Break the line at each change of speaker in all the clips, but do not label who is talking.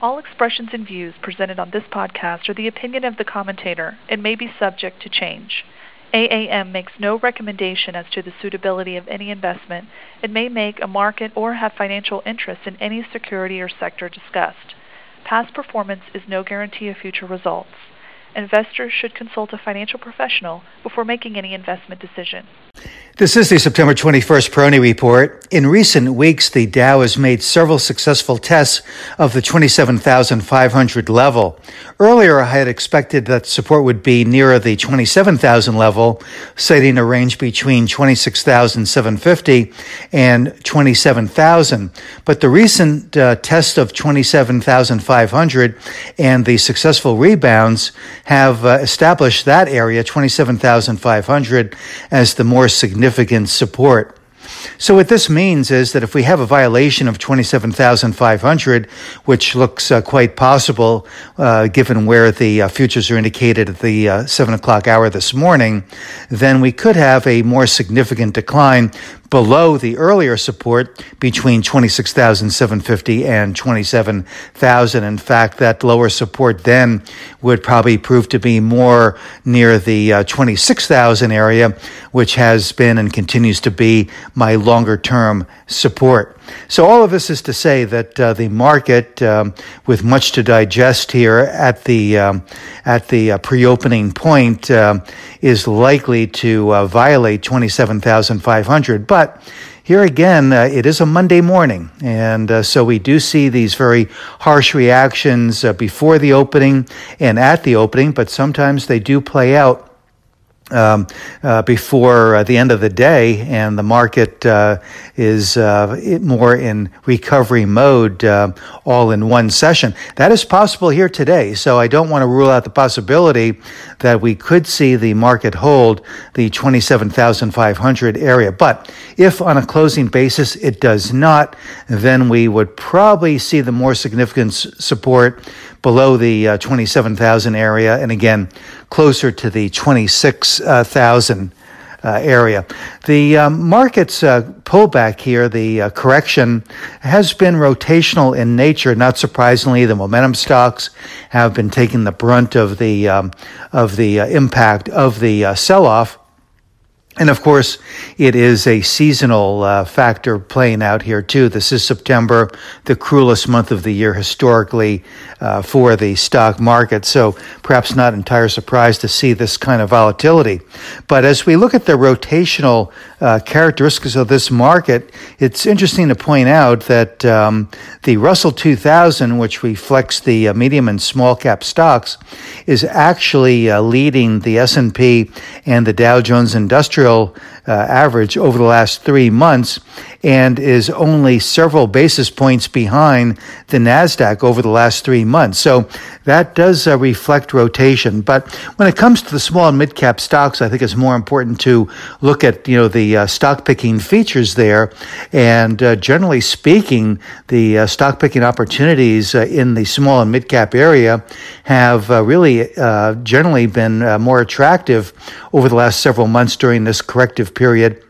All expressions and views presented on this podcast are the opinion of the commentator and may be subject to change. AAM makes no recommendation as to the suitability of any investment and may make a market or have financial interest in any security or sector discussed. Past performance is no guarantee of future results. Investors should consult a financial professional before making any investment decision.
This is the September 21st Peroni Report. In recent weeks, the Dow has made several successful tests of the 27,500 level. Earlier, I had expected that support would be nearer the 27,000 level, citing a range between 26,750 and 27,000. But the recent uh, test of 27,500 and the successful rebounds have uh, established that area, 27,500, as the more significant support. So what this means is that if we have a violation of 27,500, which looks uh, quite possible uh, given where the uh, futures are indicated at the uh, 7 o'clock hour this morning, then we could have a more significant decline below the earlier support between 26,750 and 27,000. In fact, that lower support then would probably prove to be more near the uh, 26,000 area, which has been and continues to be my longer term support. So all of this is to say that uh, the market, um, with much to digest here at the um, at the uh, pre-opening point, uh, is likely to uh, violate twenty seven thousand five hundred. But here again, uh, it is a Monday morning, and uh, so we do see these very harsh reactions before the opening and at the opening. But sometimes they do play out um, uh, before uh, the end of the day, and the market uh, is uh, more in recovery mode uh, all in one session. That is possible here today, so I don't want to rule out the possibility that we could see the market hold the 27,500 area. But if on a closing basis it does not, then we would probably see the more significant support below the uh, 27,000 area, and again, closer to the 26,000 uh, area. The um, market's uh, pullback here, the uh, correction, has been rotational in nature. Not surprisingly, the momentum stocks have been taking the brunt of the um, of the uh, impact of the uh, sell-off. And of course, it is a seasonal uh, factor playing out here too. This is September, the cruelest month of the year historically uh, for the stock market. So perhaps not entire surprise to see this kind of volatility. But as we look at the rotational uh, characteristics of this market, it's interesting to point out that um, the Russell 2000, which reflects the uh, medium and small cap stocks, is actually uh, leading the S&P and the Dow Jones Industrial uh, average over the last three months and is only several basis points behind the NASDAQ over the last three months. So that does uh, reflect rotation. But when it comes to the small and mid cap stocks, I think it's more important to look at, you know, the uh, stock picking features there. And uh, generally speaking, the uh, stock picking opportunities uh, in the small and mid cap area have uh, really generally been more attractive over the last several months during this corrective period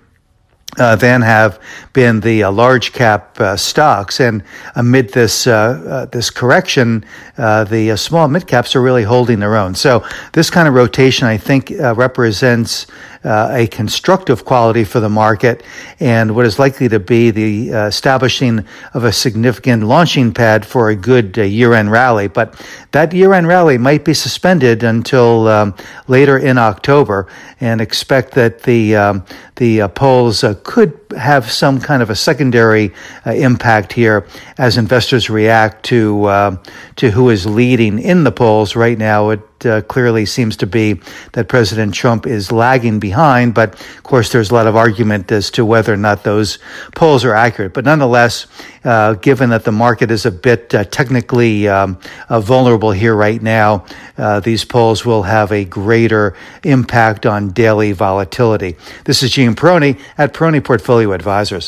uh, than have been the uh, large cap uh, stocks. And amid this uh, uh, this correction, uh, the small mid caps are really holding their own. So this kind of rotation, I think, represents a constructive quality for the market and what is likely to be the establishing of a significant launching pad for a good year end rally. But that year end rally might be suspended until um, later in October and expect that the, um, the polls could have some kind of a secondary uh, impact here as investors react to, to who is leading in the polls right now. It uh, clearly seems to be that President Trump is lagging behind. But of course, there's a lot of argument as to whether or not those polls are accurate. But nonetheless, uh, given that the market is a bit uh, technically um, uh, vulnerable here right now, uh, these polls will have a greater impact on daily volatility. This is Gene Peroni at Peroni Portfolio Advisors.